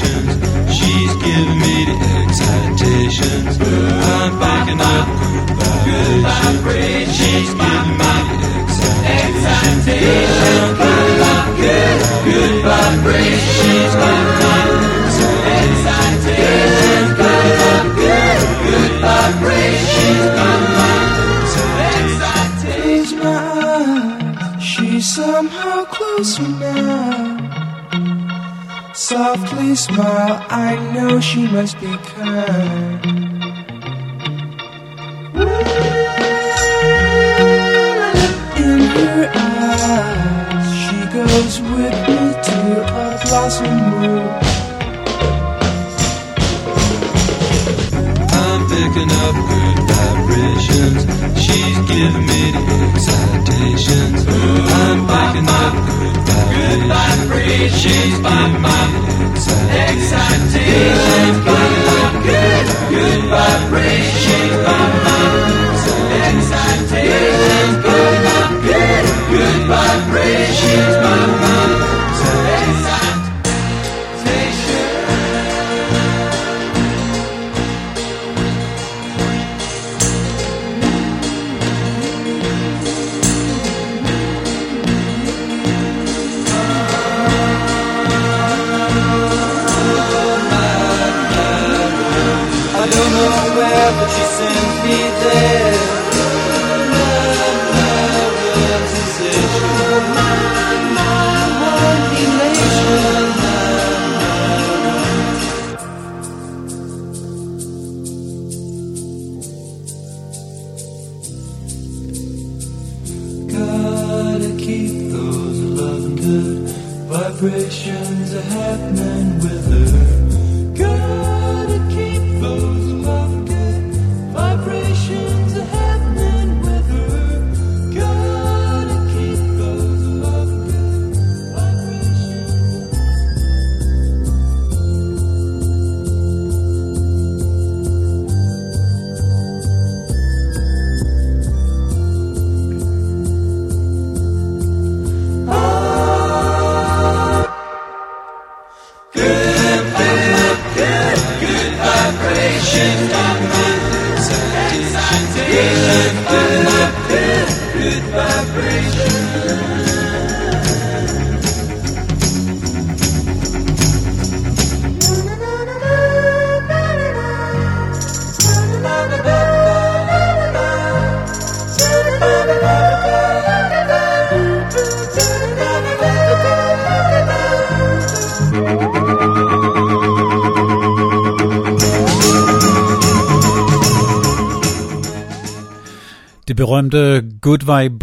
good. She's giving me the excitations. I'm picking up good vibrations. She's giving me the excitations. Up good, good vibrations. She's giving me excitations. Up good, good vibrations. Me. Softly smile, I know she must be kind. In her eyes, she goes with me to a blossom room. I'm picking up good vibrations. She's giving me the excitations. I'm picking up good vibrations. She's my mom. Excitation, my mom. Good, good vibrations, Good, good vibrations, my mom.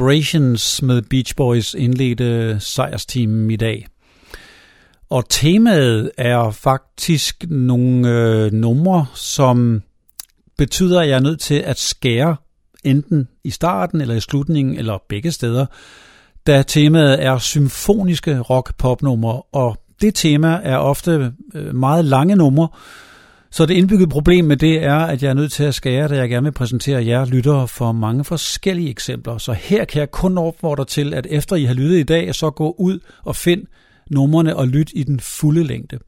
Good Vibrations med Beach Boys indledte sejrsteamen i dag. Og temaet er faktisk nogle øh, numre, som betyder, at jeg er nødt til at skære enten i starten eller i slutningen, eller begge steder, da temaet er symfoniske rock-popnumre, og det tema er ofte øh, meget lange numre, så det indbyggede problem med det er, at jeg er nødt til at skære, da jeg gerne vil præsentere jer lyttere for mange forskellige eksempler. Så her kan jeg kun opfordre til, at efter I har lyttet i dag, så gå ud og find numrene og lyt i den fulde længde.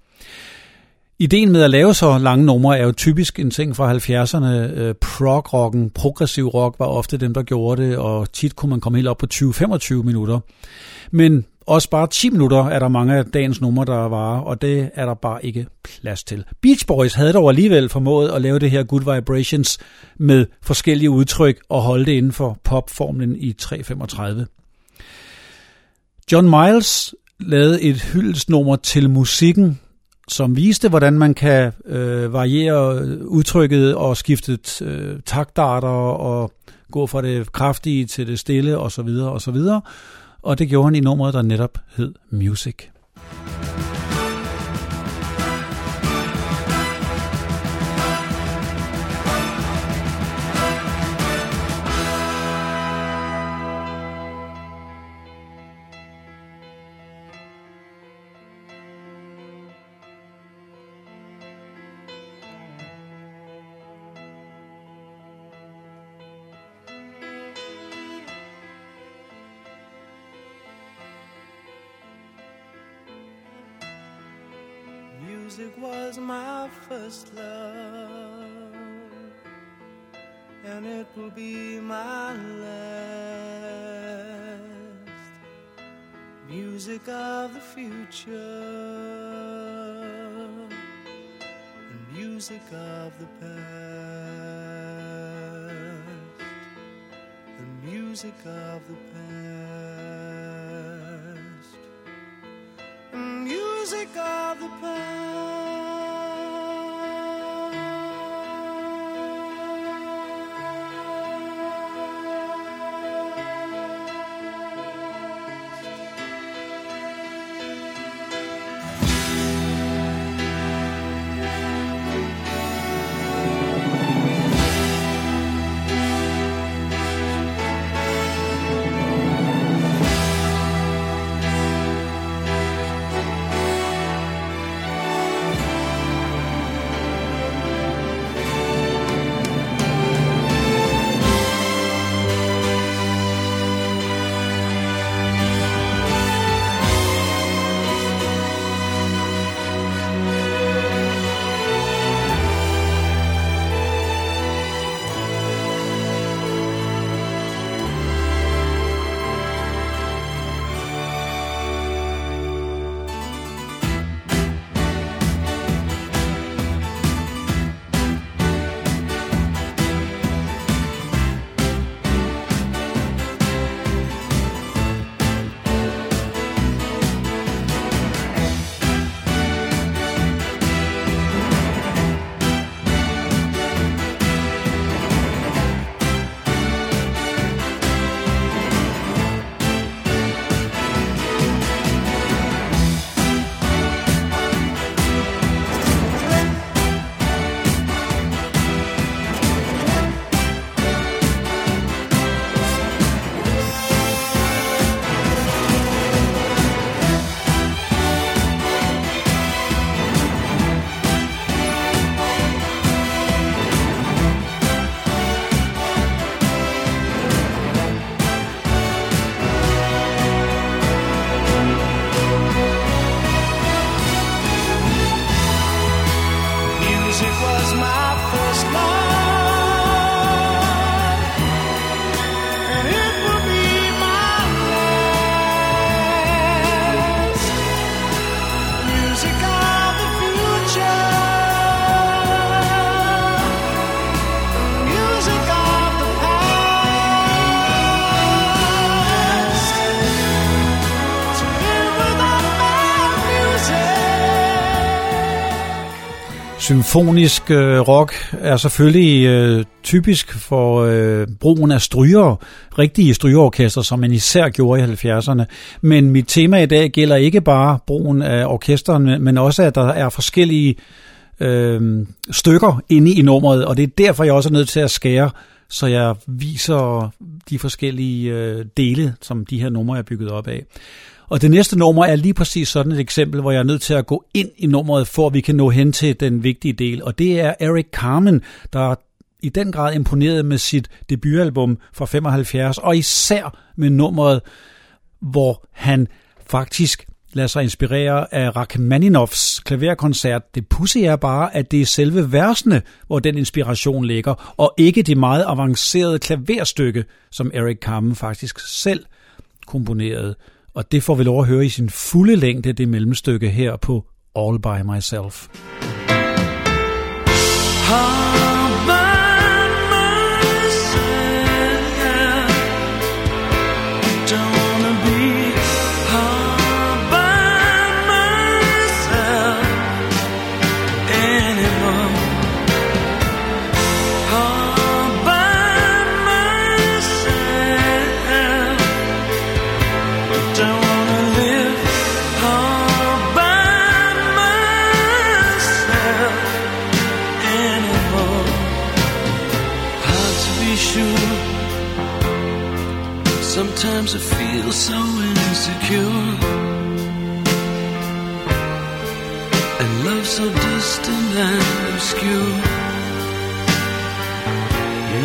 Ideen med at lave så lange numre er jo typisk en ting fra 70'erne. Øh, prog-rocken, progressiv rock var ofte dem, der gjorde det, og tit kunne man komme helt op på 20-25 minutter. Men også bare 10 minutter er der mange af dagens numre, der varer, og det er der bare ikke plads til. Beach Boys havde dog alligevel formået at lave det her Good Vibrations med forskellige udtryk og holde det inden for popformlen i 335. John Miles lavede et hyldestnummer til musikken, som viste, hvordan man kan øh, variere udtrykket og skifte øh, taktarter og gå fra det kraftige til det stille osv. osv. Og det gjorde han i nummeret, der netop hed Music. Music of the future, and music of the past, the music of the past, the music of the past. Symfonisk øh, rock er selvfølgelig øh, typisk for øh, brugen af stryger, rigtige strygeorkester, som man især gjorde i 70'erne. Men mit tema i dag gælder ikke bare brugen af orkesteren, men også at der er forskellige øh, stykker inde i nummeret, og det er derfor, jeg også er nødt til at skære, så jeg viser de forskellige øh, dele, som de her numre er bygget op af. Og det næste nummer er lige præcis sådan et eksempel, hvor jeg er nødt til at gå ind i nummeret, for at vi kan nå hen til den vigtige del. Og det er Eric Carmen, der i den grad imponeret med sit debutalbum fra 75, og især med nummeret, hvor han faktisk lader sig inspirere af Rachmaninoffs klaverkoncert. Det pussy er bare, at det er selve versene, hvor den inspiration ligger, og ikke det meget avancerede klaverstykke, som Eric Carmen faktisk selv komponerede. Og det får vi lov at høre i sin fulde længde, det mellemstykke her på All By Myself. All so insecure. And love so distant and obscure.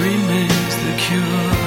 Remains the cure.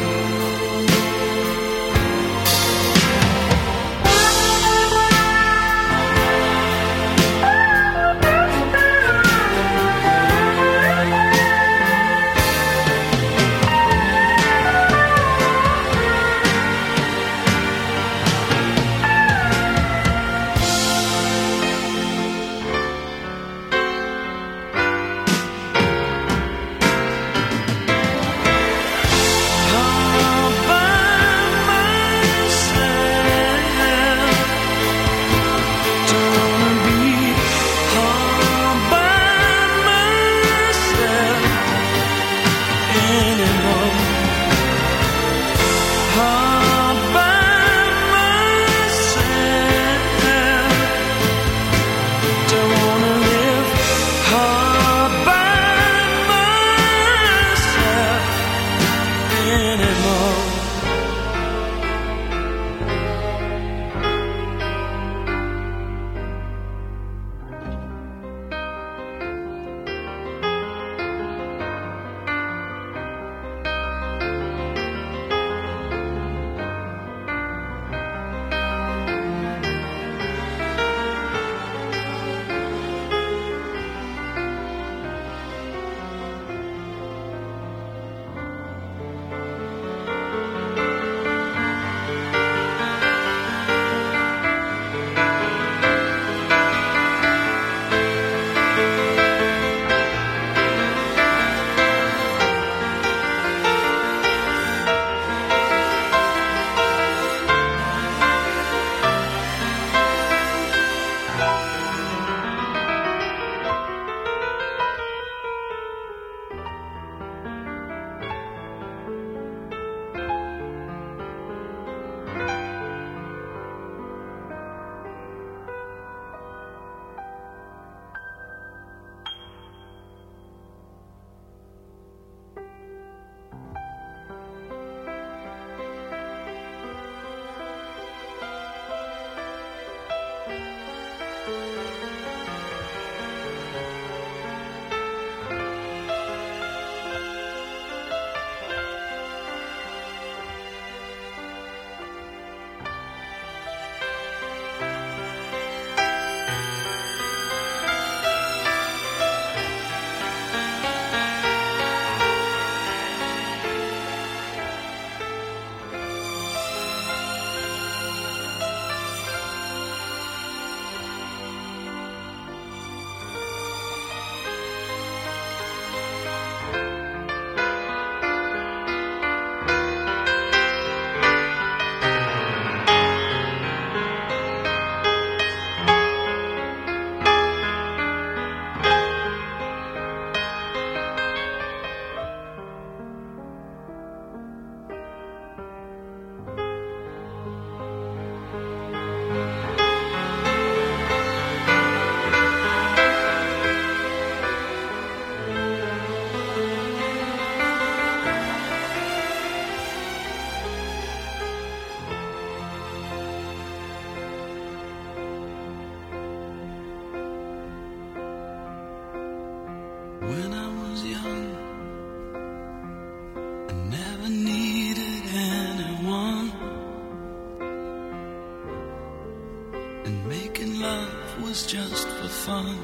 fun.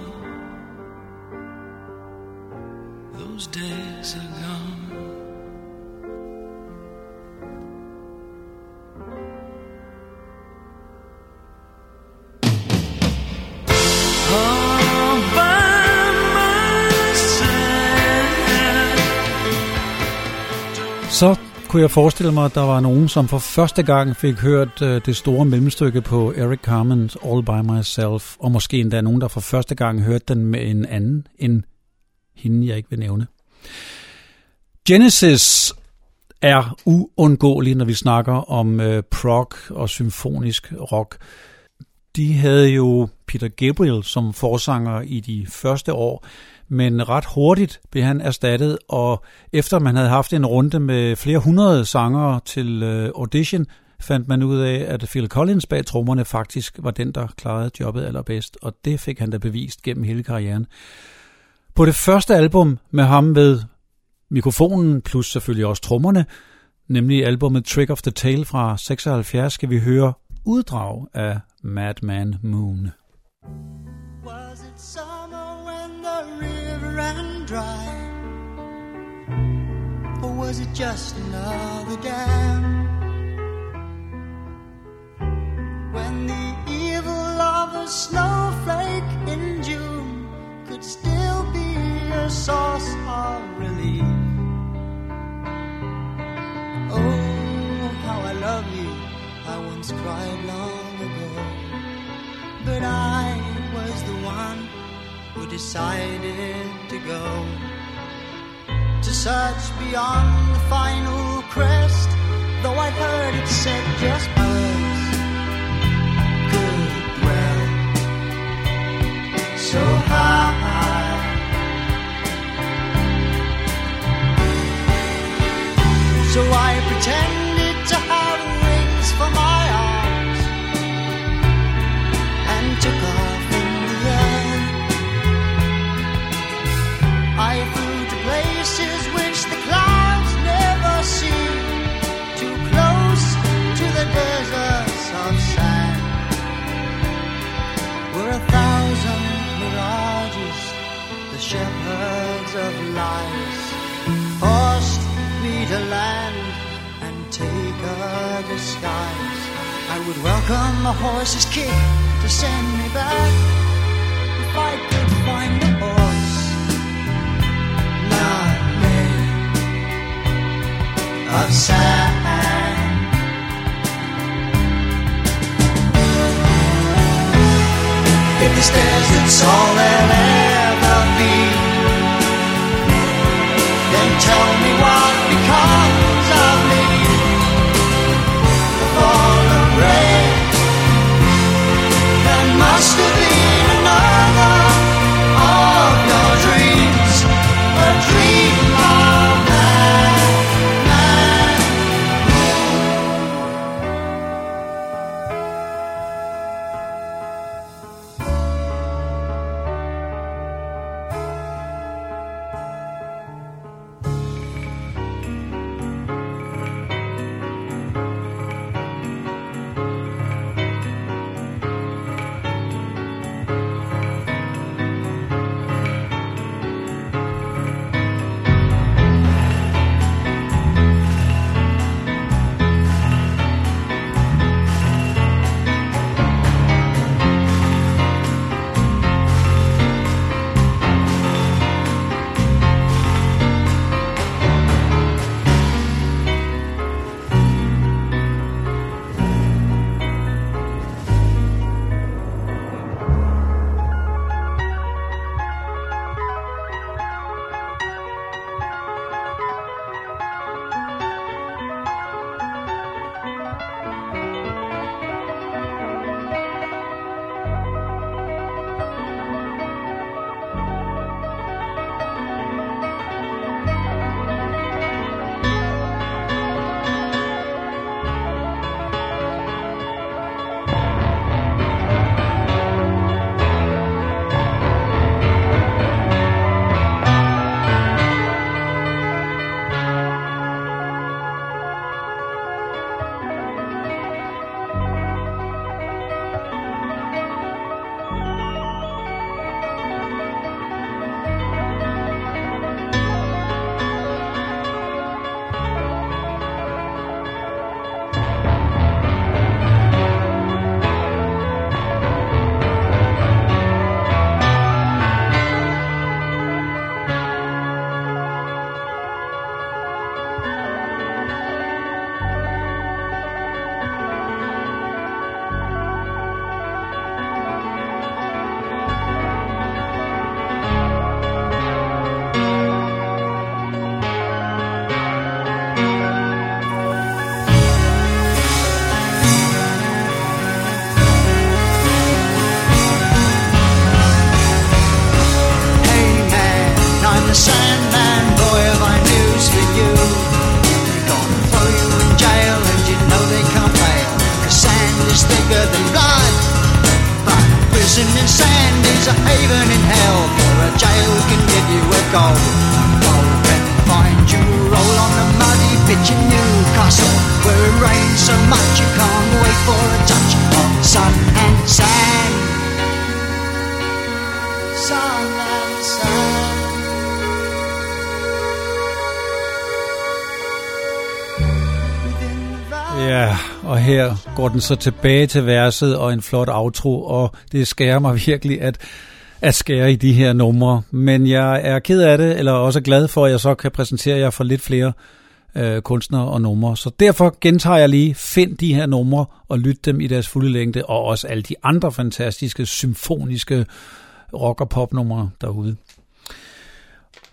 Those days are gone. Sot kunne jeg forestille mig, at der var nogen, som for første gang fik hørt øh, det store mellemstykke på Eric Carmen's All By Myself, og måske endda nogen, der for første gang hørte den med en anden end hende, jeg ikke vil nævne. Genesis er uundgåelig, når vi snakker om øh, prog og symfonisk rock. De havde jo Peter Gabriel som forsanger i de første år, men ret hurtigt blev han erstattet, og efter man havde haft en runde med flere hundrede sangere til øh, audition, fandt man ud af, at Phil Collins bag trommerne faktisk var den, der klarede jobbet allerbedst, og det fik han da bevist gennem hele karrieren. På det første album med ham ved mikrofonen, plus selvfølgelig også trommerne, nemlig albumet Trick of the Tail fra 76, skal vi høre uddrag af Madman Moon. Was it summer when the river ran dry? Or was it just another dam? When the evil of a snowflake in June could still be a source of relief. Oh, how I love you, I once cried long ago. But I was the one who decided to go to search beyond the final crest. Though I heard it said just birds could dwell so high. So I pretended disguise. I would welcome a horse's kick to send me back if I could find a horse not made of sand. If this desert's all there'll ever be, then tell me Ja, og her går den så tilbage til verset og en flot outro, og det skærer mig virkelig at, at skære i de her numre. Men jeg er ked af det, eller også glad for, at jeg så kan præsentere jer for lidt flere øh, kunstnere og numre. Så derfor gentager jeg lige, find de her numre og lyt dem i deres fulde længde, og også alle de andre fantastiske symfoniske rock- og popnumre derude.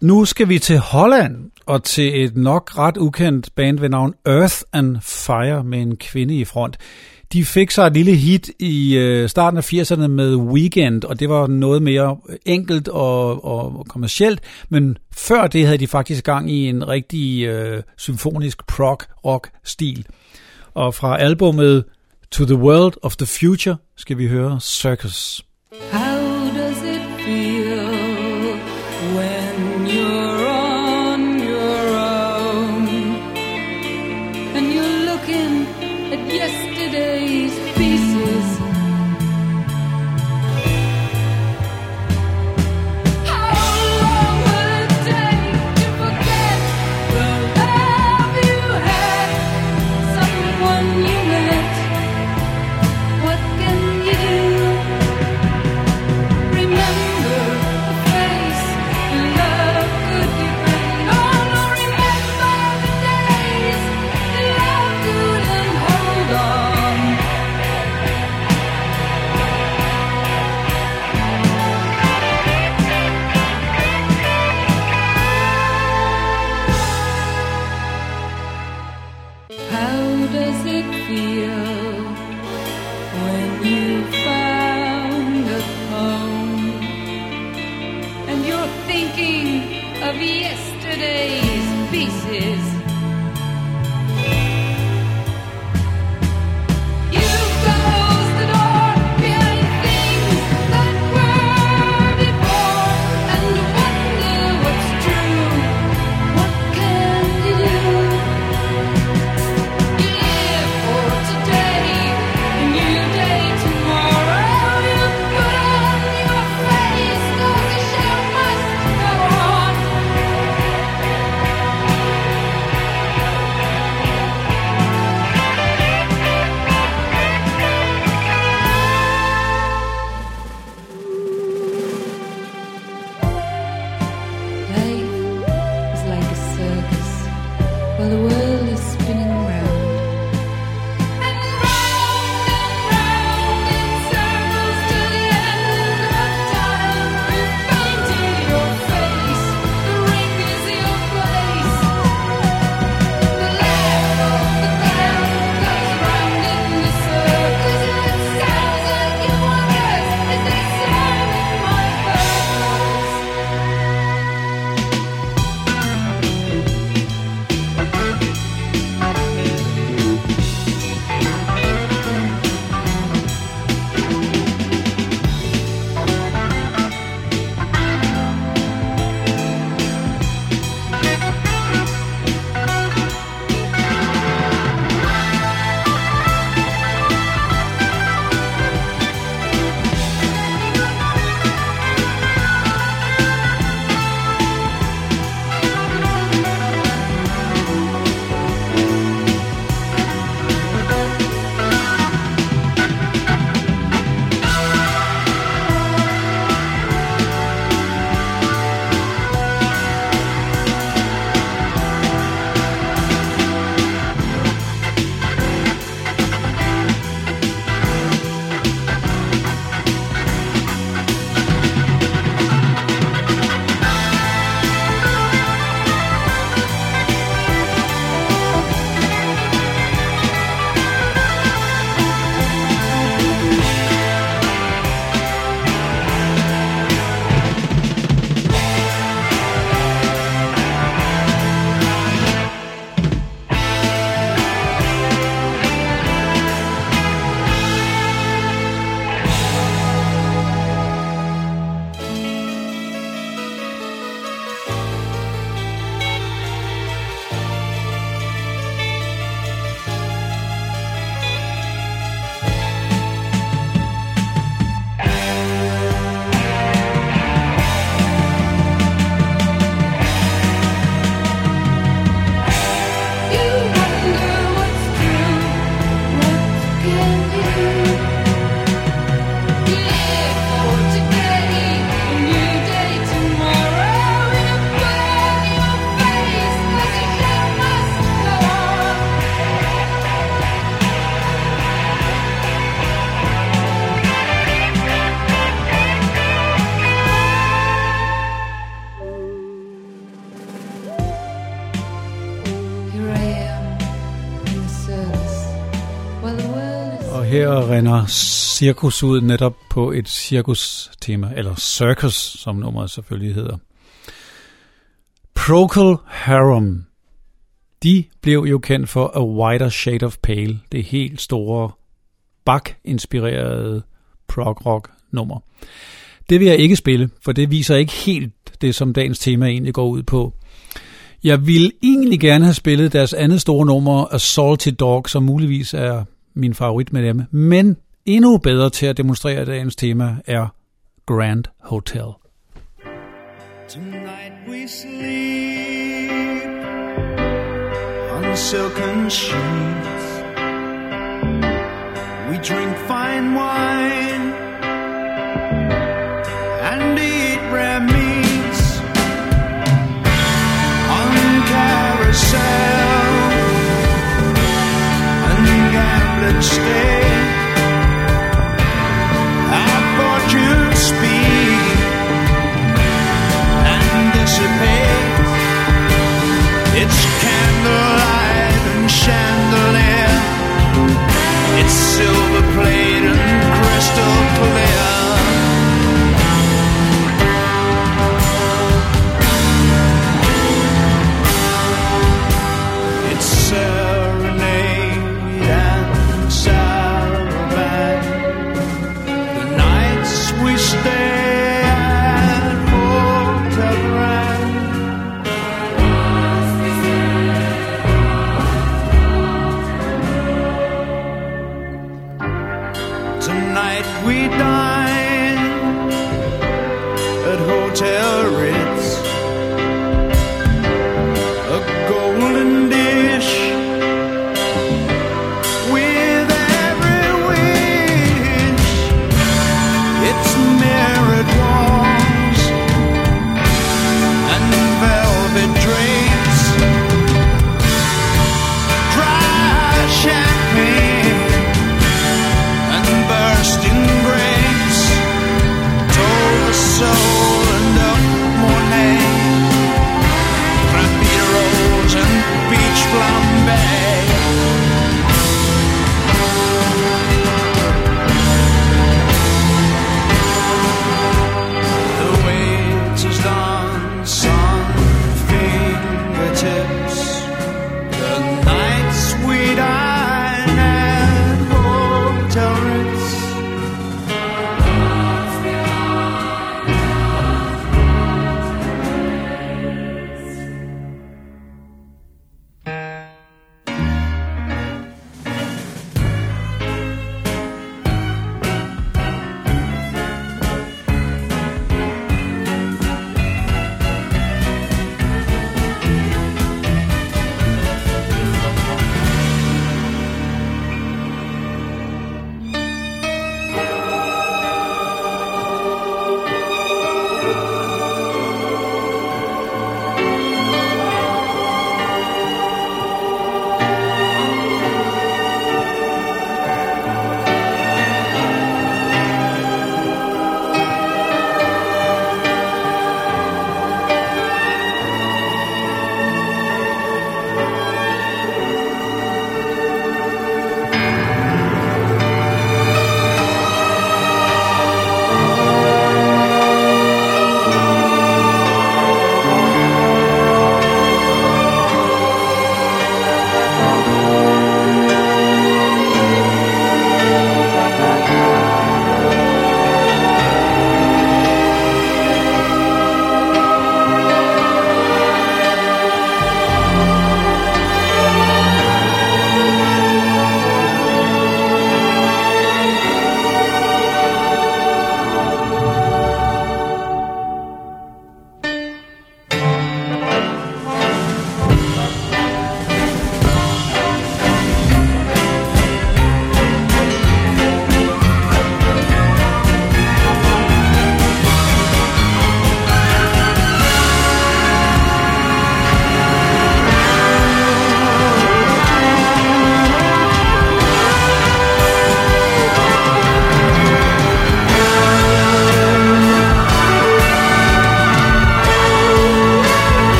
Nu skal vi til Holland og til et nok ret ukendt band ved navn Earth and Fire med en kvinde i front. De fik sig et lille hit i øh, starten af 80'erne med Weekend, og det var noget mere enkelt og, og kommercielt, men før det havde de faktisk gang i en rigtig øh, symfonisk prog-rock-stil. Og fra albumet To the World of the Future skal vi høre Circus. Hi. Of yesterday's pieces? Her render cirkus ud netop på et cirkus-tema, eller circus, som nummeret selvfølgelig hedder. Procol Harum. De blev jo kendt for A Wider Shade of Pale, det helt store bak-inspirerede prog-rock nummer. Det vil jeg ikke spille, for det viser ikke helt det, som dagens tema egentlig går ud på. Jeg vil egentlig gerne have spillet deres andet store nummer, Assaulted Dog, som muligvis er min favorit med dem, men endnu bedre til at demonstrere dagens tema er Grand Hotel. Tonight we sleep on silken sheets. We drink fine wine and eat rare meats on carousel silver plate and dissipate. It's candlelight and chandelier. It's silverplate and crystal clear.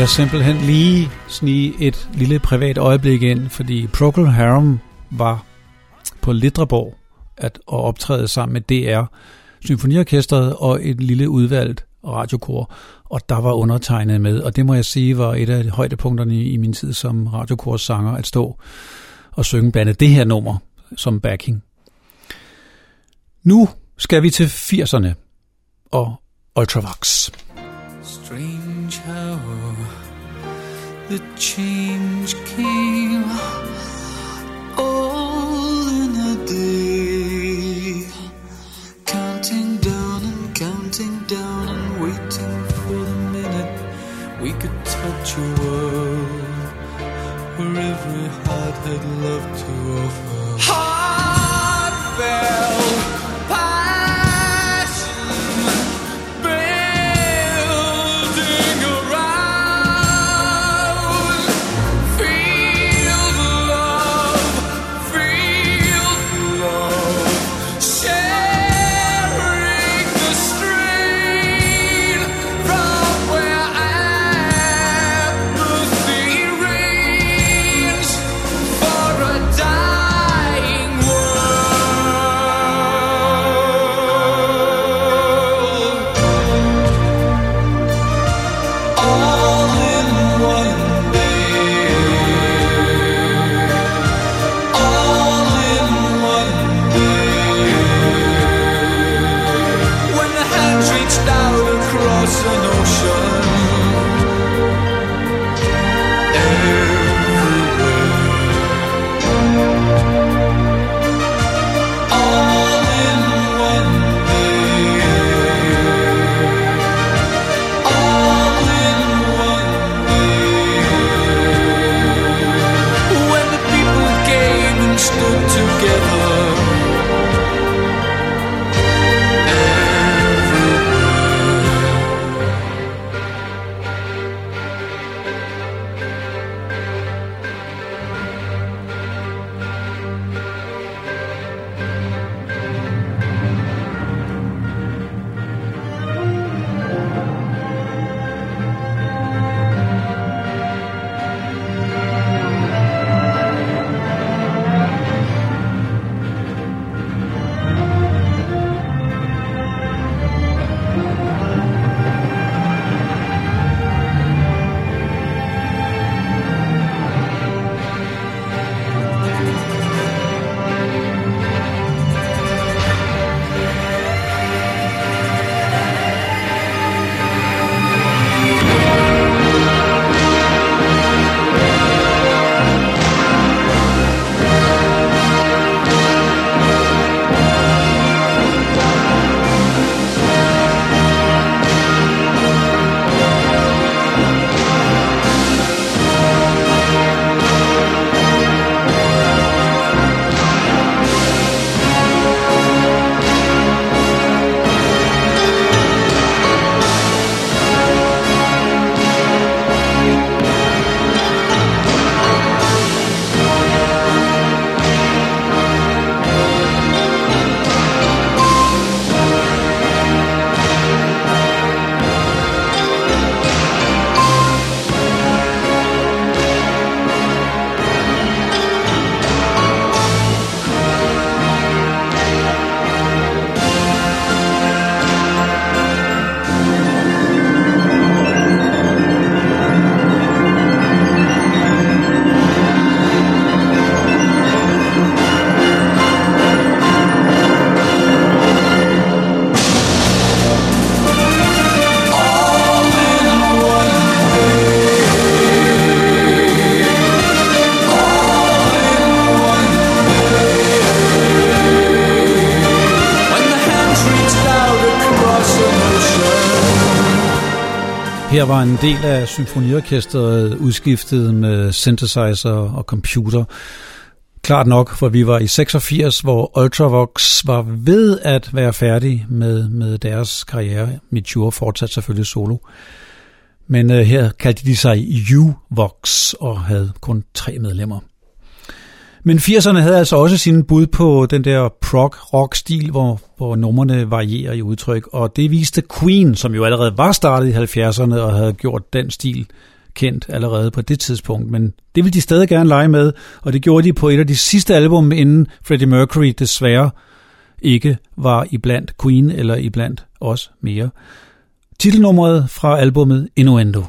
Jeg simpelthen lige snige et lille privat øjeblik ind, fordi Procol Harum var på Litreborg at, at optræde sammen med DR, Symfoniorkestret og et lille udvalgt radiokor, og der var undertegnet med, og det må jeg sige var et af højdepunkterne i min tid som radiokorsanger, at stå og synge blandt det her nummer som backing. Nu skal vi til 80'erne og Ultravox. The change came all in a day. Counting down and counting down and waiting for the minute we could touch a world where every heart had love to Her var en del af symfoniorkestret udskiftet med synthesizer og computer. Klart nok, for vi var i 86, hvor Ultravox var ved at være færdig med, med deres karriere. Mature fortsatte selvfølgelig solo. Men øh, her kaldte de sig U-Vox og havde kun tre medlemmer. Men 80'erne havde altså også sine bud på den der prog-rock-stil, hvor, hvor numrene varierer i udtryk, og det viste Queen, som jo allerede var startet i 70'erne og havde gjort den stil kendt allerede på det tidspunkt, men det ville de stadig gerne lege med, og det gjorde de på et af de sidste album, inden Freddie Mercury desværre ikke var iblandt Queen eller iblandt os mere. Titelnummeret fra albumet Innuendo.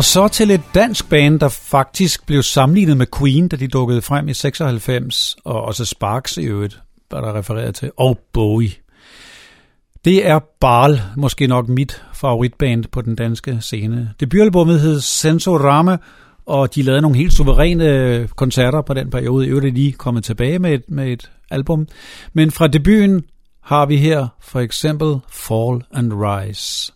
Og så til et dansk band, der faktisk blev sammenlignet med Queen, da de dukkede frem i 96, og også Sparks i øvrigt, var der refereret til, og Bowie. Det er Barl, måske nok mit favoritband på den danske scene. Debutalbummet hed Sensorama, og de lavede nogle helt suveræne koncerter på den periode. I øvrigt er de kommet tilbage med et, med et album. Men fra debuten har vi her for eksempel Fall and Rise.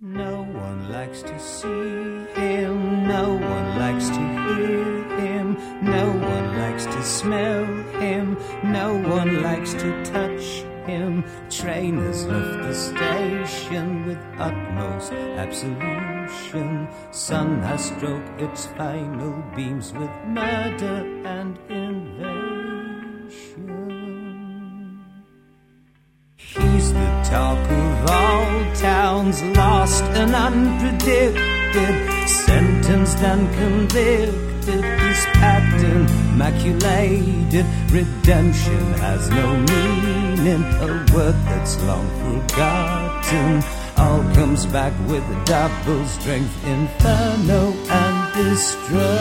No one likes to see him, no one likes to hear him, no one likes to smell him, no one likes to touch him. Train has left the station with utmost absolution. Sun has stroked its final beams with murder and invasion. He's the talk of all towns, lost and unpredicted, sentenced and convicted. His pattern maculated, redemption has no meaning. A word that's long forgotten, all comes back with double strength, inferno and destruction.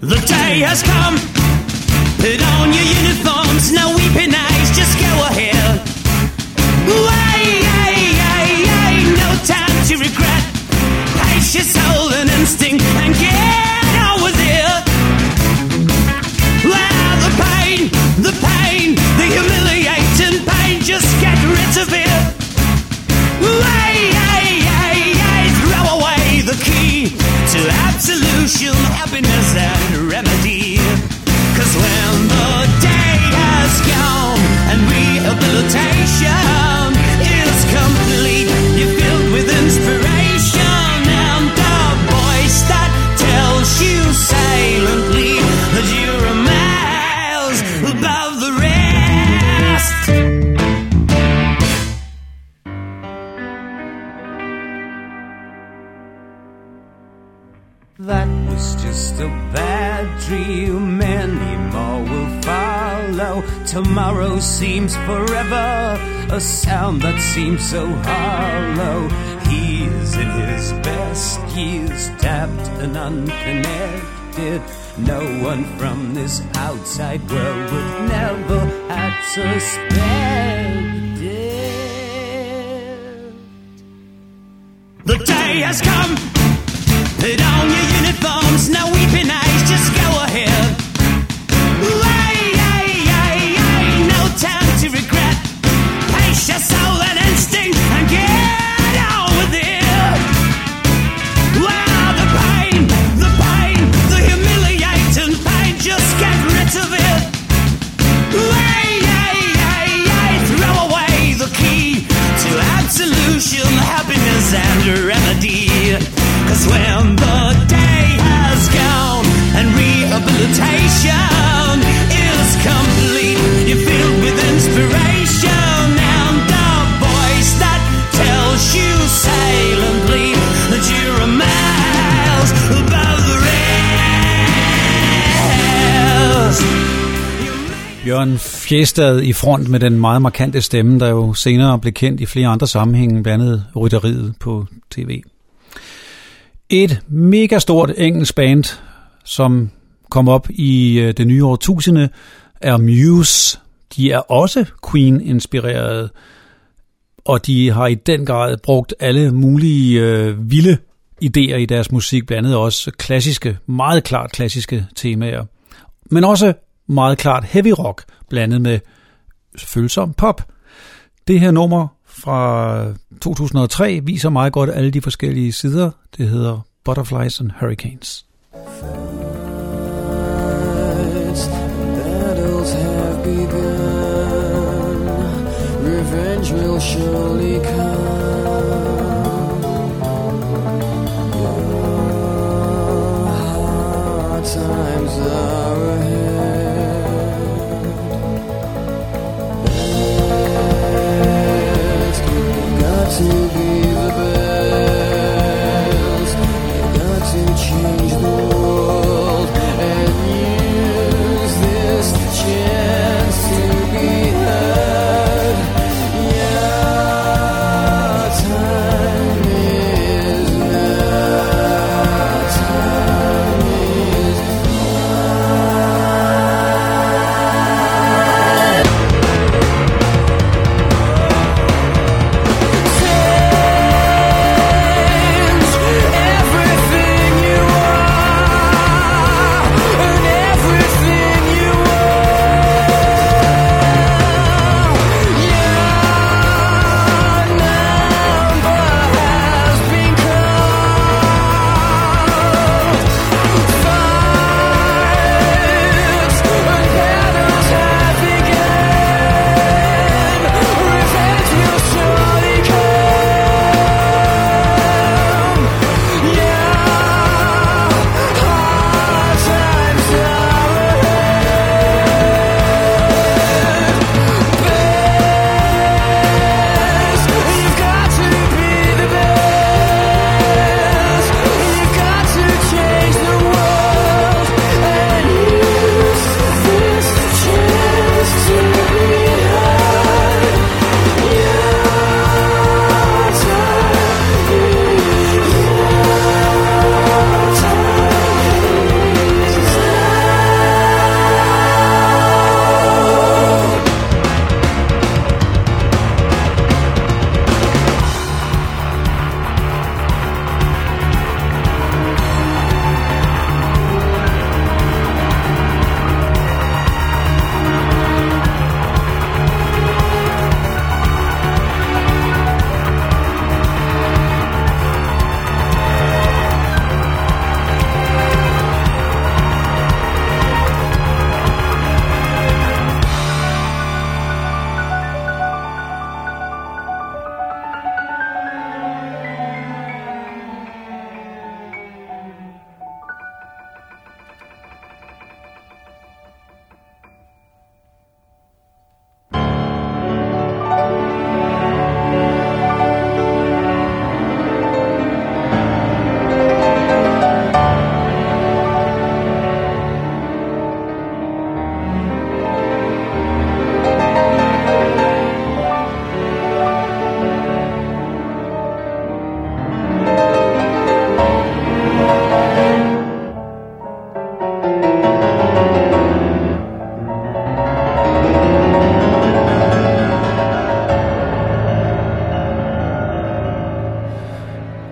The day has come. Put on your uniforms, no weeping eyes, just go ahead. Way, ay, ay, ay, no time to regret. Face your soul and instinct and get on with it. Well, the pain, the pain, the humiliating pain, just get rid of it. Way, ay, ay, ay, throw away the key to absolution, happiness, and remedy. When the day has gone and rehabilitation Tomorrow seems forever. A sound that seems so hollow. He is in his best years, tapped and unconnected. No one from this outside world would never have suspected. The day has come. Put on Cause when the day has gone and rehabilitation is complete, you're filled with inspiration and a voice that tells you silently that you're a miles above the rest. Bjørn Fjestad i front med den meget markante stemme, der jo senere blev kendt i flere andre sammenhænge, blandt andet rytteriet på tv. Et mega stort engelsk band, som kom op i øh, det nye årtusinde, er Muse. De er også Queen-inspirerede, og de har i den grad brugt alle mulige øh, vilde idéer i deres musik, blandt andet også klassiske, meget klart klassiske temaer. Men også meget klart heavy rock, blandet med følsom pop. Det her nummer fra 2003 viser meget godt alle de forskellige sider. Det hedder Butterflies and Hurricanes. Battles have begun. Revenge will surely come. Hard times are ahead. To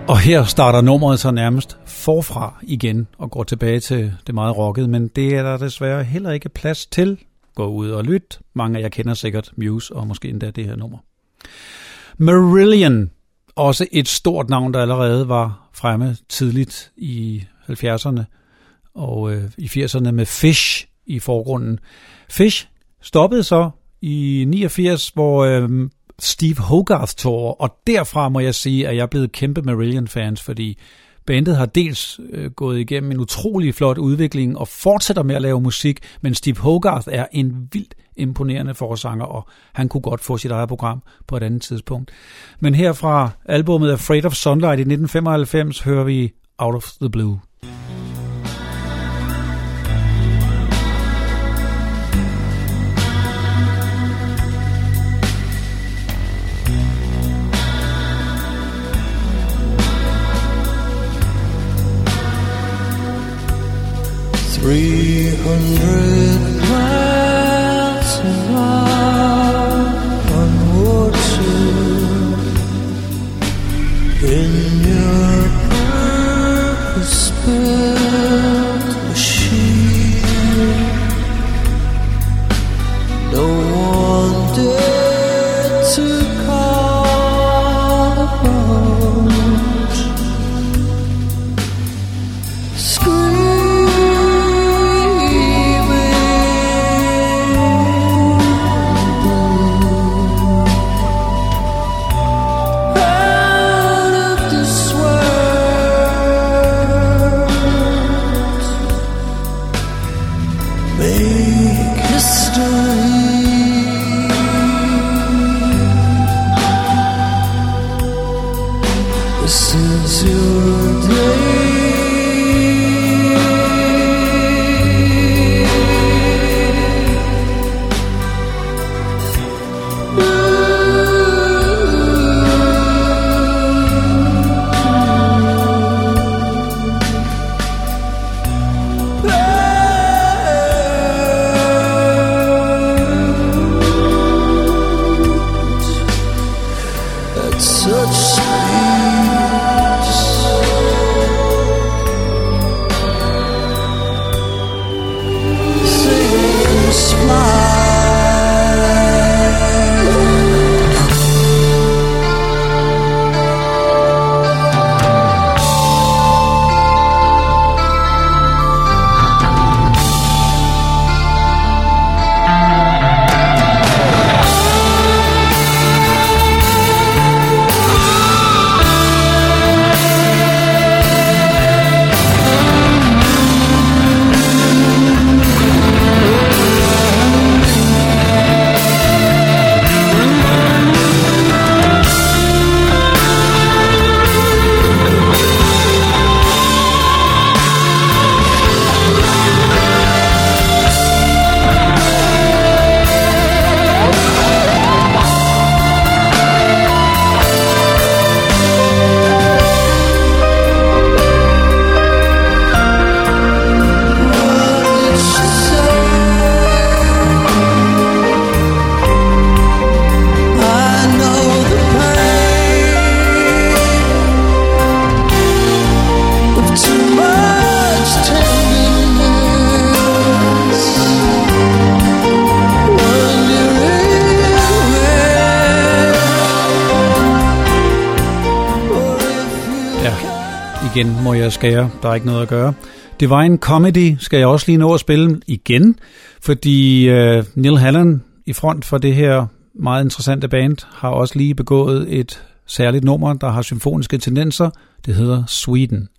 Og her starter nummeret så nærmest forfra igen og går tilbage til det meget rockede, men det er der desværre heller ikke plads til. Gå ud og lyt. Mange af jer kender sikkert Muse og måske endda det her nummer. Marillion, også et stort navn, der allerede var fremme tidligt i 70'erne og øh, i 80'erne med Fish i forgrunden. Fish stoppede så i 89, hvor øh, Steve Hogarth Tour, og derfra må jeg sige, at jeg er blevet kæmpe Marillion-fans, fordi bandet har dels øh, gået igennem en utrolig flot udvikling og fortsætter med at lave musik, men Steve Hogarth er en vildt imponerende forsanger, og han kunne godt få sit eget program på et andet tidspunkt. Men herfra albumet Afraid of Sunlight i 1995 hører vi Out of the Blue. 300 igen må jeg skære. Der er ikke noget at gøre. Divine Comedy skal jeg også lige nå at spille igen, fordi øh, Neil Hallen i front for det her meget interessante band har også lige begået et særligt nummer, der har symfoniske tendenser. Det hedder Sweden.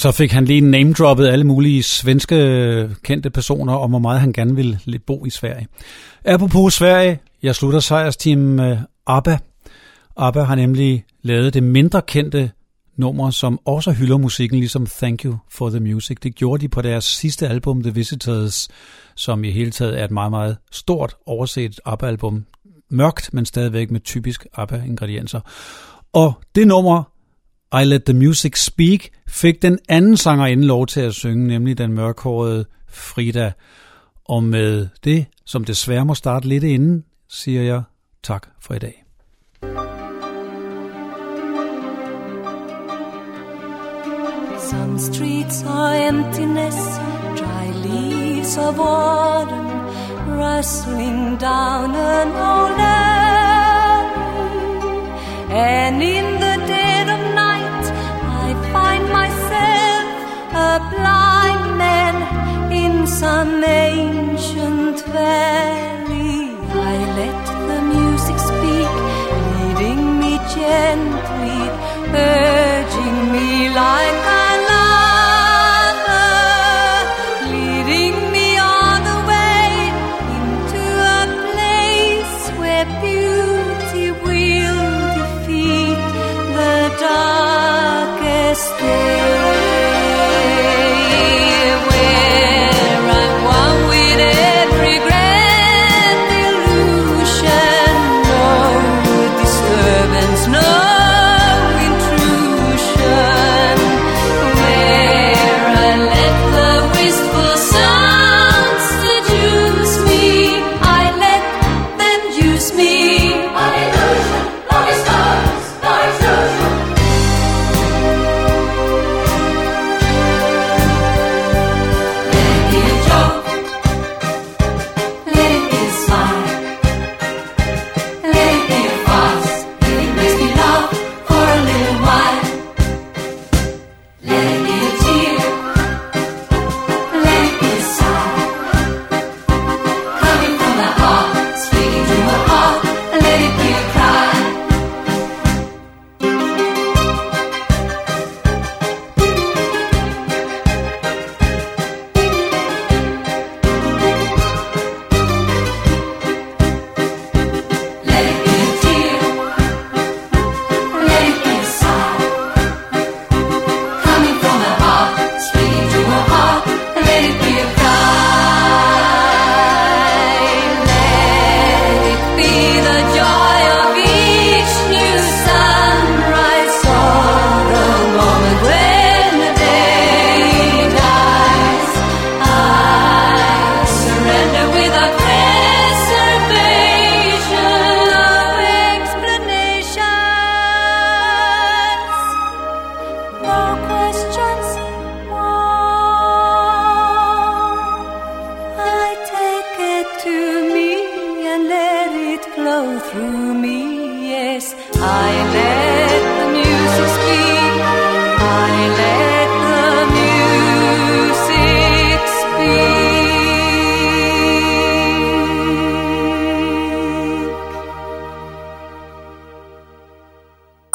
Så fik han lige name-droppet alle mulige svenske kendte personer om, hvor meget han gerne ville lidt bo i Sverige. Apropos Sverige, jeg slutter sejrsteam med ABBA. ABBA har nemlig lavet det mindre kendte nummer, som også hylder musikken, ligesom Thank You for the Music. Det gjorde de på deres sidste album, The Visitors, som i hele taget er et meget, meget stort overset ABBA-album. Mørkt, men stadigvæk med typisk ABBA-ingredienser. Og det nummer, i Let the Music Speak, fik den anden sangerinde lov til at synge, nemlig den mørkhårede Frida. Og med det, som desværre må starte lidt inden, siger jeg tak for i dag. Some streets are emptiness, dry leaves of autumn rustling down an old alley. And in the a blind man in some ancient valley. I let the music speak, leading me gently, urging me like a